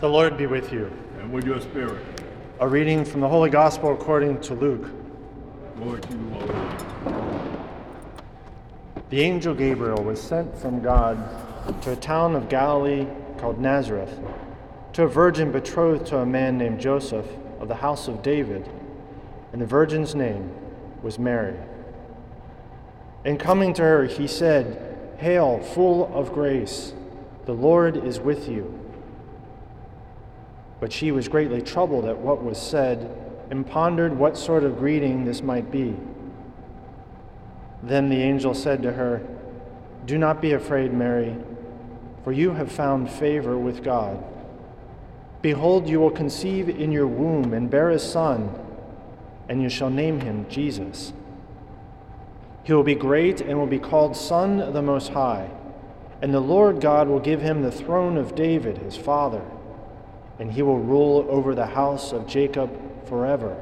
The Lord be with you. and with your spirit. A reading from the Holy Gospel according to Luke. To you, Lord. The angel Gabriel was sent from God to a town of Galilee called Nazareth, to a virgin betrothed to a man named Joseph of the house of David, and the virgin's name was Mary. And coming to her, he said, Hail, full of grace, the Lord is with you. But she was greatly troubled at what was said, and pondered what sort of greeting this might be. Then the angel said to her, Do not be afraid, Mary, for you have found favor with God. Behold, you will conceive in your womb and bear a son, and you shall name him Jesus. He will be great and will be called Son of the Most High, and the Lord God will give him the throne of David, his father, and he will rule over the house of Jacob forever,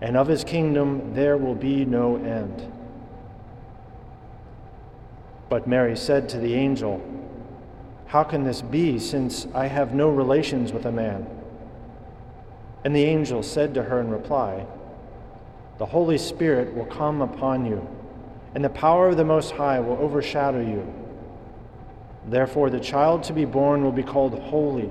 and of his kingdom there will be no end. But Mary said to the angel, How can this be, since I have no relations with a man? And the angel said to her in reply, The Holy Spirit will come upon you, and the power of the Most High will overshadow you. Therefore, the child to be born will be called Holy,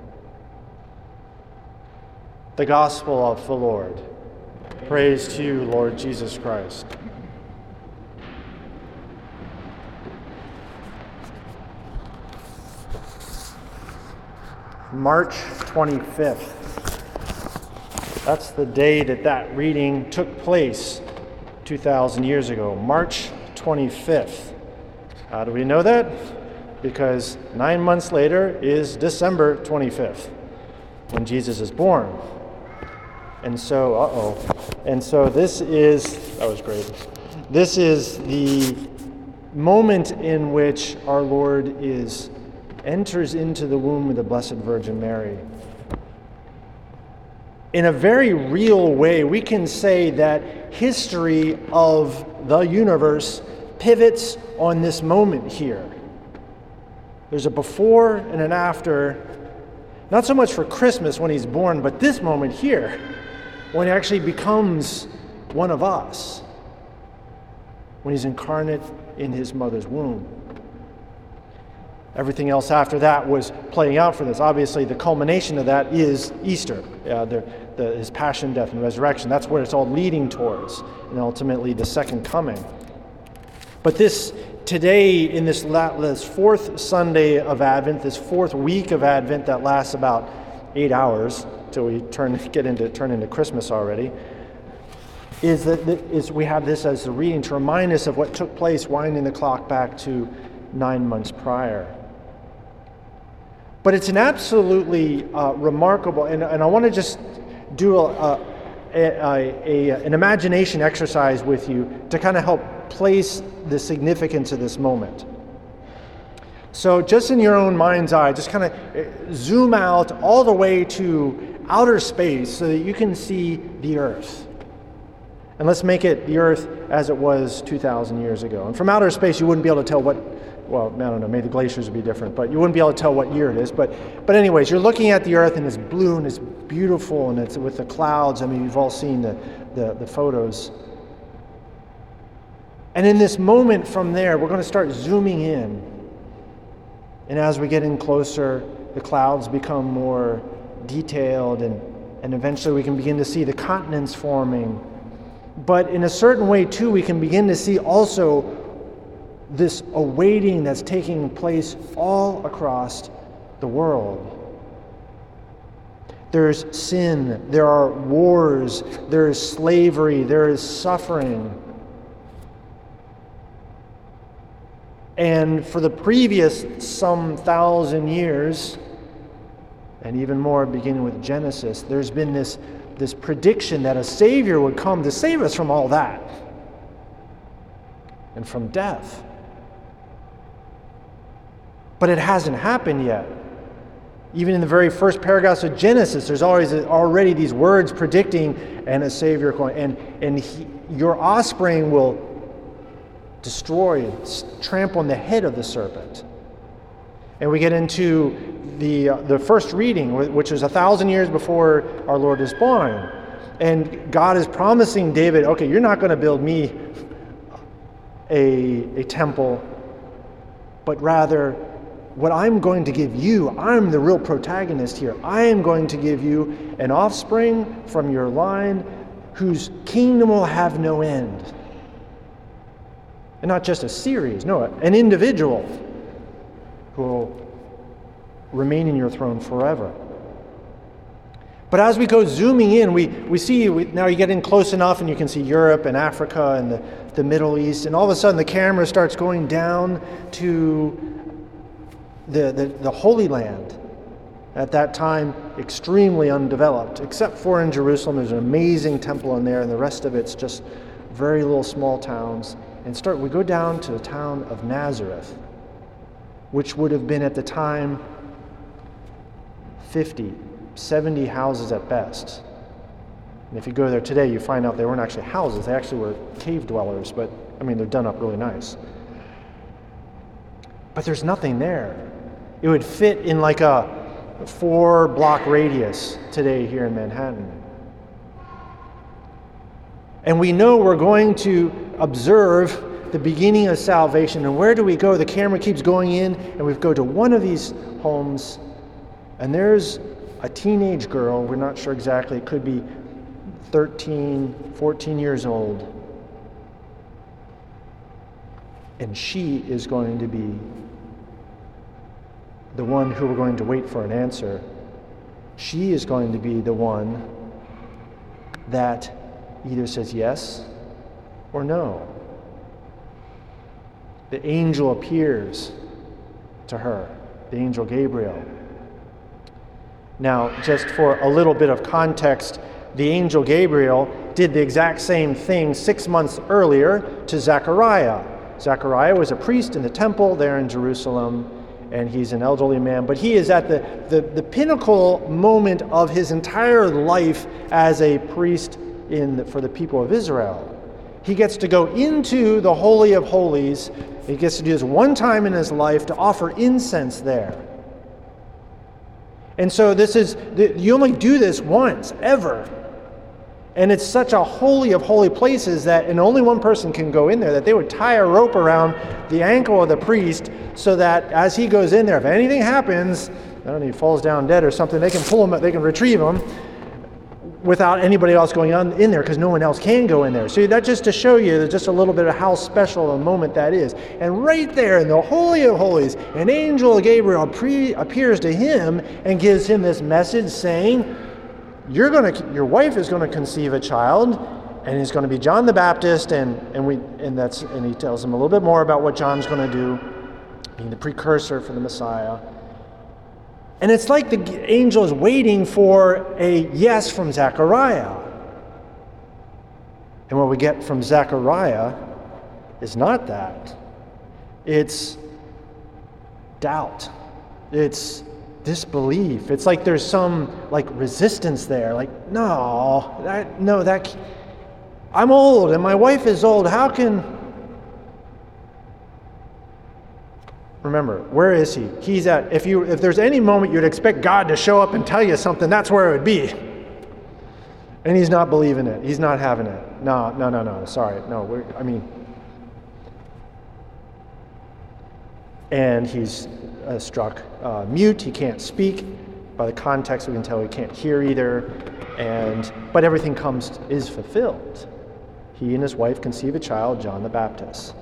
The Gospel of the Lord. Praise to you, Lord Jesus Christ. March 25th. That's the day that that reading took place 2,000 years ago, March 25th. How do we know that? Because nine months later is December 25th, when Jesus is born. And so, uh oh. And so this is, that was great. This is the moment in which our Lord is enters into the womb of the Blessed Virgin Mary. In a very real way, we can say that history of the universe pivots on this moment here. There's a before and an after, not so much for Christmas when he's born, but this moment here, when he actually becomes one of us, when he's incarnate in his mother's womb. Everything else after that was playing out for this. Obviously, the culmination of that is Easter, uh, the, the, his passion, death, and resurrection. That's where it's all leading towards, and ultimately the second coming. But this today, in this, la- this fourth Sunday of Advent, this fourth week of Advent that lasts about eight hours till we turn get into turn into Christmas already, is that is we have this as a reading to remind us of what took place, winding the clock back to nine months prior. But it's an absolutely uh, remarkable, and, and I want to just do a, a, a, a, an imagination exercise with you to kind of help place the significance of this moment. So, just in your own mind's eye, just kind of zoom out all the way to outer space so that you can see the Earth. And let's make it the Earth as it was 2,000 years ago. And from outer space, you wouldn't be able to tell what well, I don't know, maybe the glaciers would be different, but you wouldn't be able to tell what year it is. But, but anyways, you're looking at the Earth and it's blue and it's beautiful and it's with the clouds. I mean, you've all seen the, the, the photos. And in this moment from there, we're going to start zooming in. And as we get in closer, the clouds become more detailed and, and eventually we can begin to see the continents forming. But in a certain way, too, we can begin to see also this awaiting that's taking place all across the world. There's sin, there are wars, there is slavery, there is suffering. And for the previous some thousand years, and even more beginning with Genesis, there's been this, this prediction that a Savior would come to save us from all that and from death. But it hasn't happened yet. Even in the very first paragraphs of Genesis, there's always already these words predicting and a Savior going, and, and he, your offspring will destroy, trample on the head of the serpent. And we get into the, uh, the first reading, which is a thousand years before our Lord is born. And God is promising David, okay, you're not going to build me a, a temple, but rather, what I'm going to give you, I'm the real protagonist here. I am going to give you an offspring from your line whose kingdom will have no end. And not just a series, no, an individual who will remain in your throne forever. But as we go zooming in, we, we see we, now you get in close enough and you can see Europe and Africa and the, the Middle East, and all of a sudden the camera starts going down to the, the, the Holy Land. At that time, extremely undeveloped, except for in Jerusalem. There's an amazing temple in there, and the rest of it's just very little small towns. And start, we go down to the town of Nazareth which would have been at the time 50, 70 houses at best. And if you go there today, you find out they weren't actually houses, they actually were cave dwellers, but I mean, they're done up really nice. But there's nothing there. It would fit in like a four block radius today here in Manhattan. And we know we're going to observe the beginning of salvation. And where do we go? The camera keeps going in, and we go to one of these homes, and there's a teenage girl. We're not sure exactly. It could be 13, 14 years old. And she is going to be the one who we're going to wait for an answer. She is going to be the one that either says yes or no the angel appears to her, the angel Gabriel. Now, just for a little bit of context, the angel Gabriel did the exact same thing six months earlier to Zechariah. Zechariah was a priest in the temple there in Jerusalem, and he's an elderly man, but he is at the, the, the pinnacle moment of his entire life as a priest in the, for the people of Israel. He gets to go into the Holy of Holies he gets to do this one time in his life to offer incense there. And so this is, you only do this once, ever. And it's such a holy of holy places that, and only one person can go in there, that they would tie a rope around the ankle of the priest so that as he goes in there, if anything happens, I don't know, he falls down dead or something, they can pull him, up, they can retrieve him without anybody else going on in there because no one else can go in there. So that just to show you just a little bit of how special a moment that is. And right there in the Holy of Holies, an angel Gabriel pre- appears to him and gives him this message saying, You're gonna your wife is gonna conceive a child, and he's gonna be John the Baptist, and, and we and that's and he tells him a little bit more about what John's gonna do, being the precursor for the Messiah. And it's like the angel is waiting for a yes from Zechariah. And what we get from Zechariah is not that. It's doubt. It's disbelief. It's like there's some like resistance there. Like, no, that no, that I'm old and my wife is old. How can Remember, where is he? He's at, if, you, if there's any moment you'd expect God to show up and tell you something, that's where it would be. And he's not believing it. He's not having it. No, no, no, no. Sorry. No, I mean, and he's uh, struck uh, mute. He can't speak. By the context, we can tell he can't hear either. And but everything comes is fulfilled. He and his wife conceive a child, John the Baptist.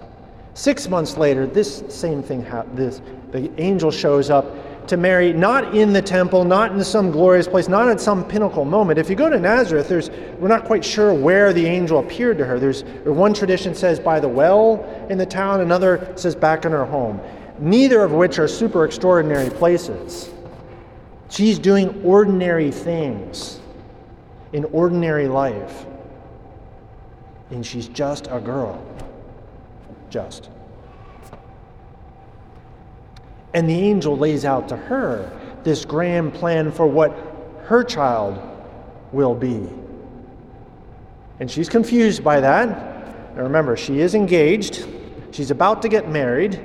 Six months later, this same thing happens. The angel shows up to Mary, not in the temple, not in some glorious place, not at some pinnacle moment. If you go to Nazareth, there's, we're not quite sure where the angel appeared to her. There's one tradition says by the well in the town, another says back in her home. Neither of which are super extraordinary places. She's doing ordinary things in ordinary life. And she's just a girl. Just. And the angel lays out to her this grand plan for what her child will be. And she's confused by that. Now remember, she is engaged, she's about to get married.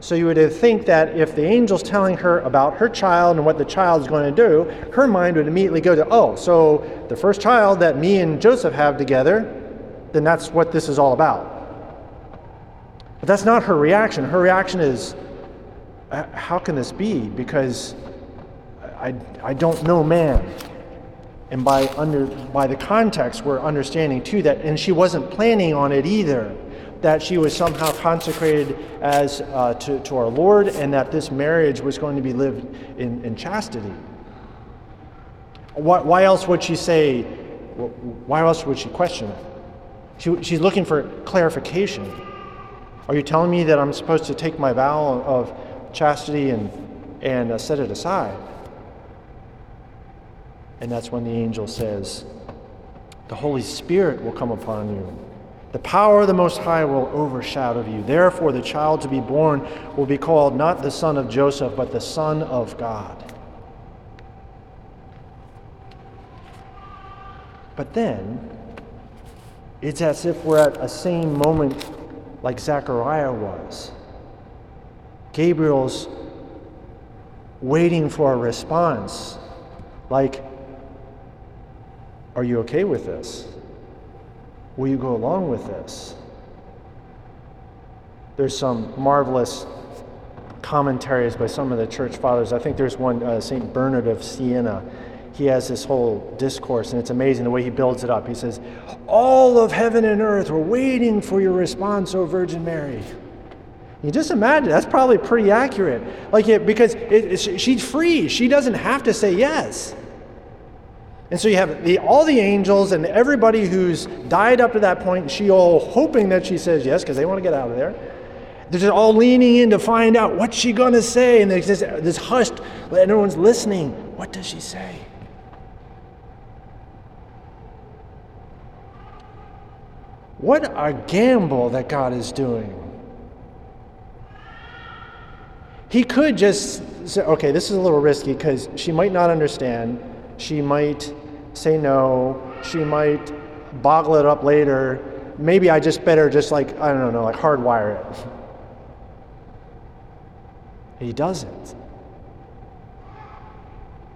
So you would think that if the angel's telling her about her child and what the child's going to do, her mind would immediately go to, oh, so the first child that me and Joseph have together, then that's what this is all about. But that's not her reaction. Her reaction is, how can this be? Because I, I don't know man. And by, under, by the context, we're understanding too that, and she wasn't planning on it either, that she was somehow consecrated as uh, to, to our Lord and that this marriage was going to be lived in, in chastity. Why, why else would she say, why else would she question it? She, she's looking for clarification. Are you telling me that I'm supposed to take my vow of chastity and, and uh, set it aside? And that's when the angel says, The Holy Spirit will come upon you. The power of the Most High will overshadow you. Therefore, the child to be born will be called not the Son of Joseph, but the Son of God. But then, it's as if we're at a same moment like Zechariah was. Gabriel's waiting for a response, like, are you okay with this? Will you go along with this? There's some marvelous commentaries by some of the church fathers. I think there's one, uh, St. Bernard of Siena. He has this whole discourse, and it's amazing the way he builds it up. He says, All of heaven and earth were waiting for your response, O Virgin Mary. You just imagine, that's probably pretty accurate. Like, it, because it, it, she's free, she doesn't have to say yes. And so you have the, all the angels and everybody who's died up to that point, she all hoping that she says yes because they want to get out of there. They're just all leaning in to find out what's she going to say. And there's this, this hushed, everyone's listening. What does she say? What a gamble that God is doing. He could just say, okay, this is a little risky because she might not understand. She might say no. She might boggle it up later. Maybe I just better just like, I don't know, like hardwire it. He doesn't.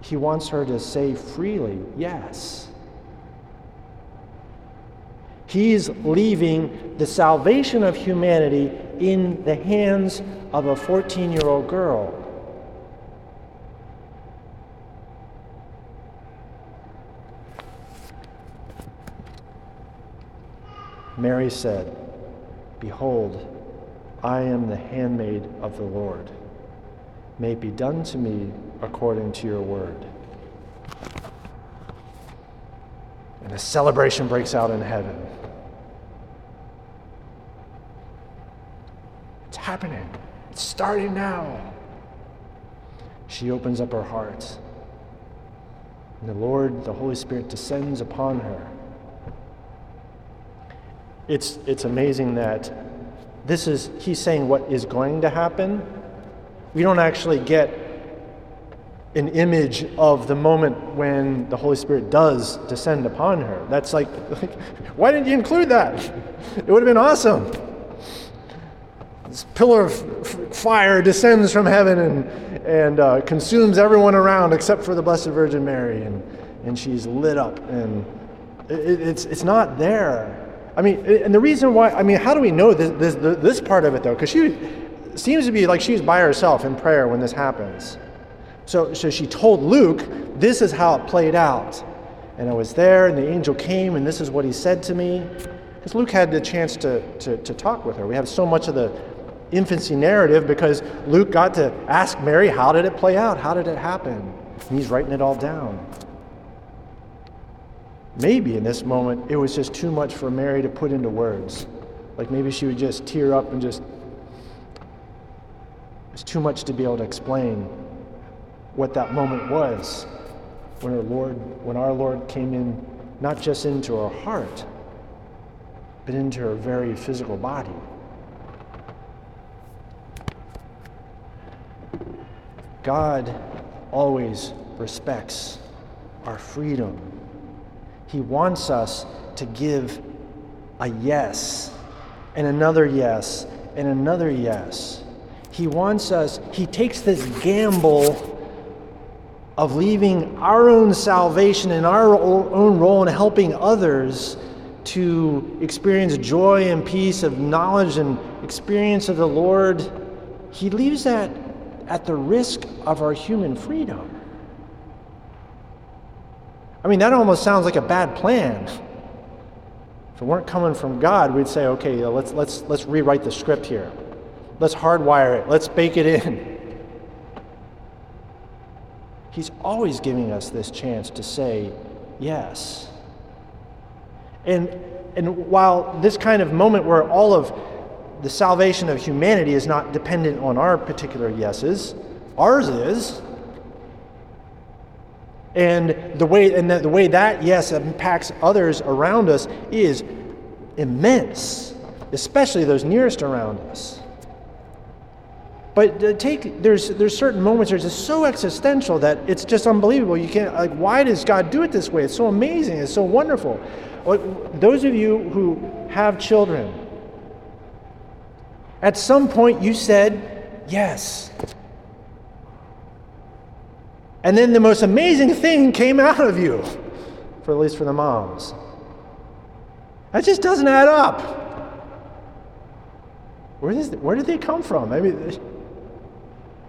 He wants her to say freely, yes. He's leaving the salvation of humanity in the hands of a 14 year old girl. Mary said, Behold, I am the handmaid of the Lord. May it be done to me according to your word. And a celebration breaks out in heaven. It's happening. It's starting now. She opens up her heart. And the Lord, the Holy Spirit, descends upon her it's, it's amazing that this is, he's saying what is going to happen. We don't actually get an image of the moment when the Holy Spirit does descend upon her. That's like, like why didn't you include that? It would have been awesome. This pillar of fire descends from heaven and, and uh, consumes everyone around except for the Blessed Virgin Mary, and, and she's lit up. And it, it's, it's not there. I mean, and the reason why, I mean, how do we know this, this, this part of it though? Because she seems to be like she's by herself in prayer when this happens. So, so she told Luke, this is how it played out. And I was there, and the angel came, and this is what he said to me. Because Luke had the chance to, to, to talk with her. We have so much of the infancy narrative because Luke got to ask Mary, how did it play out? How did it happen? And he's writing it all down. Maybe in this moment it was just too much for Mary to put into words. Like maybe she would just tear up and just, it's too much to be able to explain what that moment was when our Lord, when our Lord came in, not just into our heart, but into our very physical body. God always respects our freedom. He wants us to give a yes, and another yes, and another yes. He wants us, He takes this gamble of leaving our own salvation and our own role in helping others to experience joy and peace of knowledge and experience of the Lord. He leaves that at the risk of our human freedom. I mean, that almost sounds like a bad plan. If it weren't coming from God, we'd say, okay, let's, let's, let's rewrite the script here. Let's hardwire it. Let's bake it in. He's always giving us this chance to say yes. And, and while this kind of moment where all of the salvation of humanity is not dependent on our particular yeses, ours is. And the way, and the, the way that yes impacts others around us is immense, especially those nearest around us. But uh, take there's there's certain moments that are just so existential that it's just unbelievable. You can't like why does God do it this way? It's so amazing. It's so wonderful. Those of you who have children, at some point you said yes. And then the most amazing thing came out of you, for at least for the moms. That just doesn't add up. Where, where did they come from? I mean,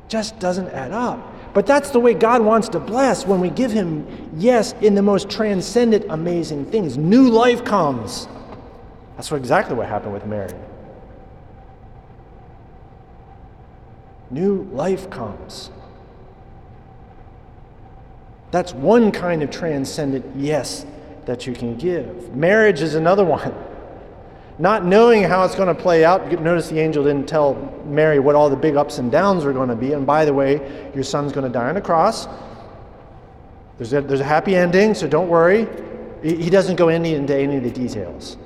just doesn't add up. But that's the way God wants to bless when we give Him yes in the most transcendent, amazing things. New life comes. That's what, exactly what happened with Mary. New life comes. That's one kind of transcendent yes that you can give. Marriage is another one not knowing how it's going to play out. Notice the angel didn't tell Mary what all the big ups and downs were going to be. And by the way, your son's going to die on a cross. There's a, there's a happy ending, so don't worry. He doesn't go into any of the details.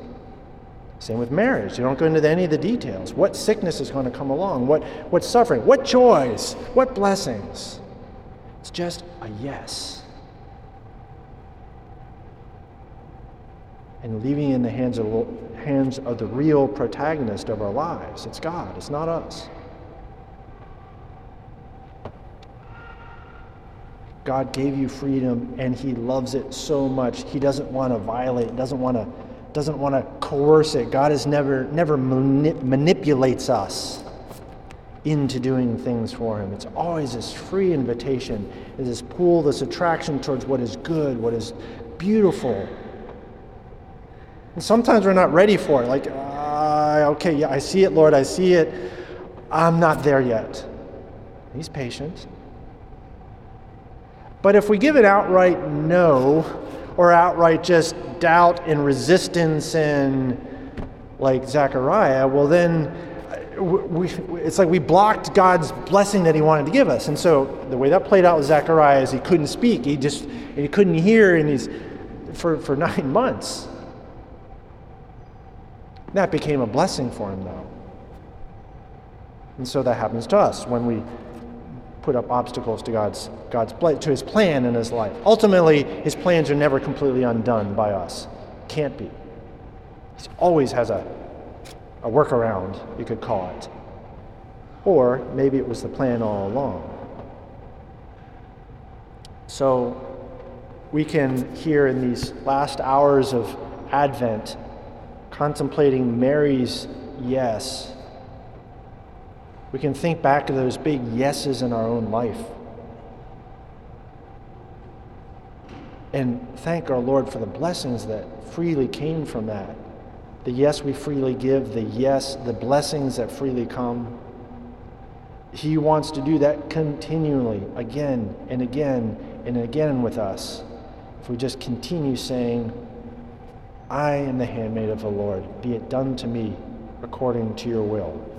Same with marriage. You don't go into any of the details. What sickness is going to come along? What, what suffering? What joys? What blessings? It's just a yes. And leaving in the hands of, hands of the real protagonist of our lives. It's God, it's not us. God gave you freedom and he loves it so much. He doesn't want to violate, doesn't want to doesn't want to coerce it. God is never never mani- manipulates us into doing things for him. It's always this free invitation, this pull, this attraction towards what is good, what is beautiful, and sometimes we're not ready for it. Like, uh, okay, yeah, I see it, Lord, I see it. I'm not there yet. He's patient. But if we give it outright no, or outright just doubt and resistance and like Zechariah, well, then uh, we, it's like we blocked God's blessing that He wanted to give us. And so the way that played out with Zechariah is he couldn't speak. He just he couldn't hear, and he's for, for nine months. That became a blessing for him, though. And so that happens to us when we put up obstacles to God's, God's to his plan in his life. Ultimately, his plans are never completely undone by us. Can't be. He always has a, a workaround, you could call it. Or maybe it was the plan all along. So we can hear in these last hours of Advent contemplating Mary's yes, we can think back to those big yeses in our own life. And thank our Lord for the blessings that freely came from that. The yes we freely give, the yes, the blessings that freely come. He wants to do that continually, again and again and again with us. If we just continue saying, I am the handmaid of the Lord. Be it done to me according to your will.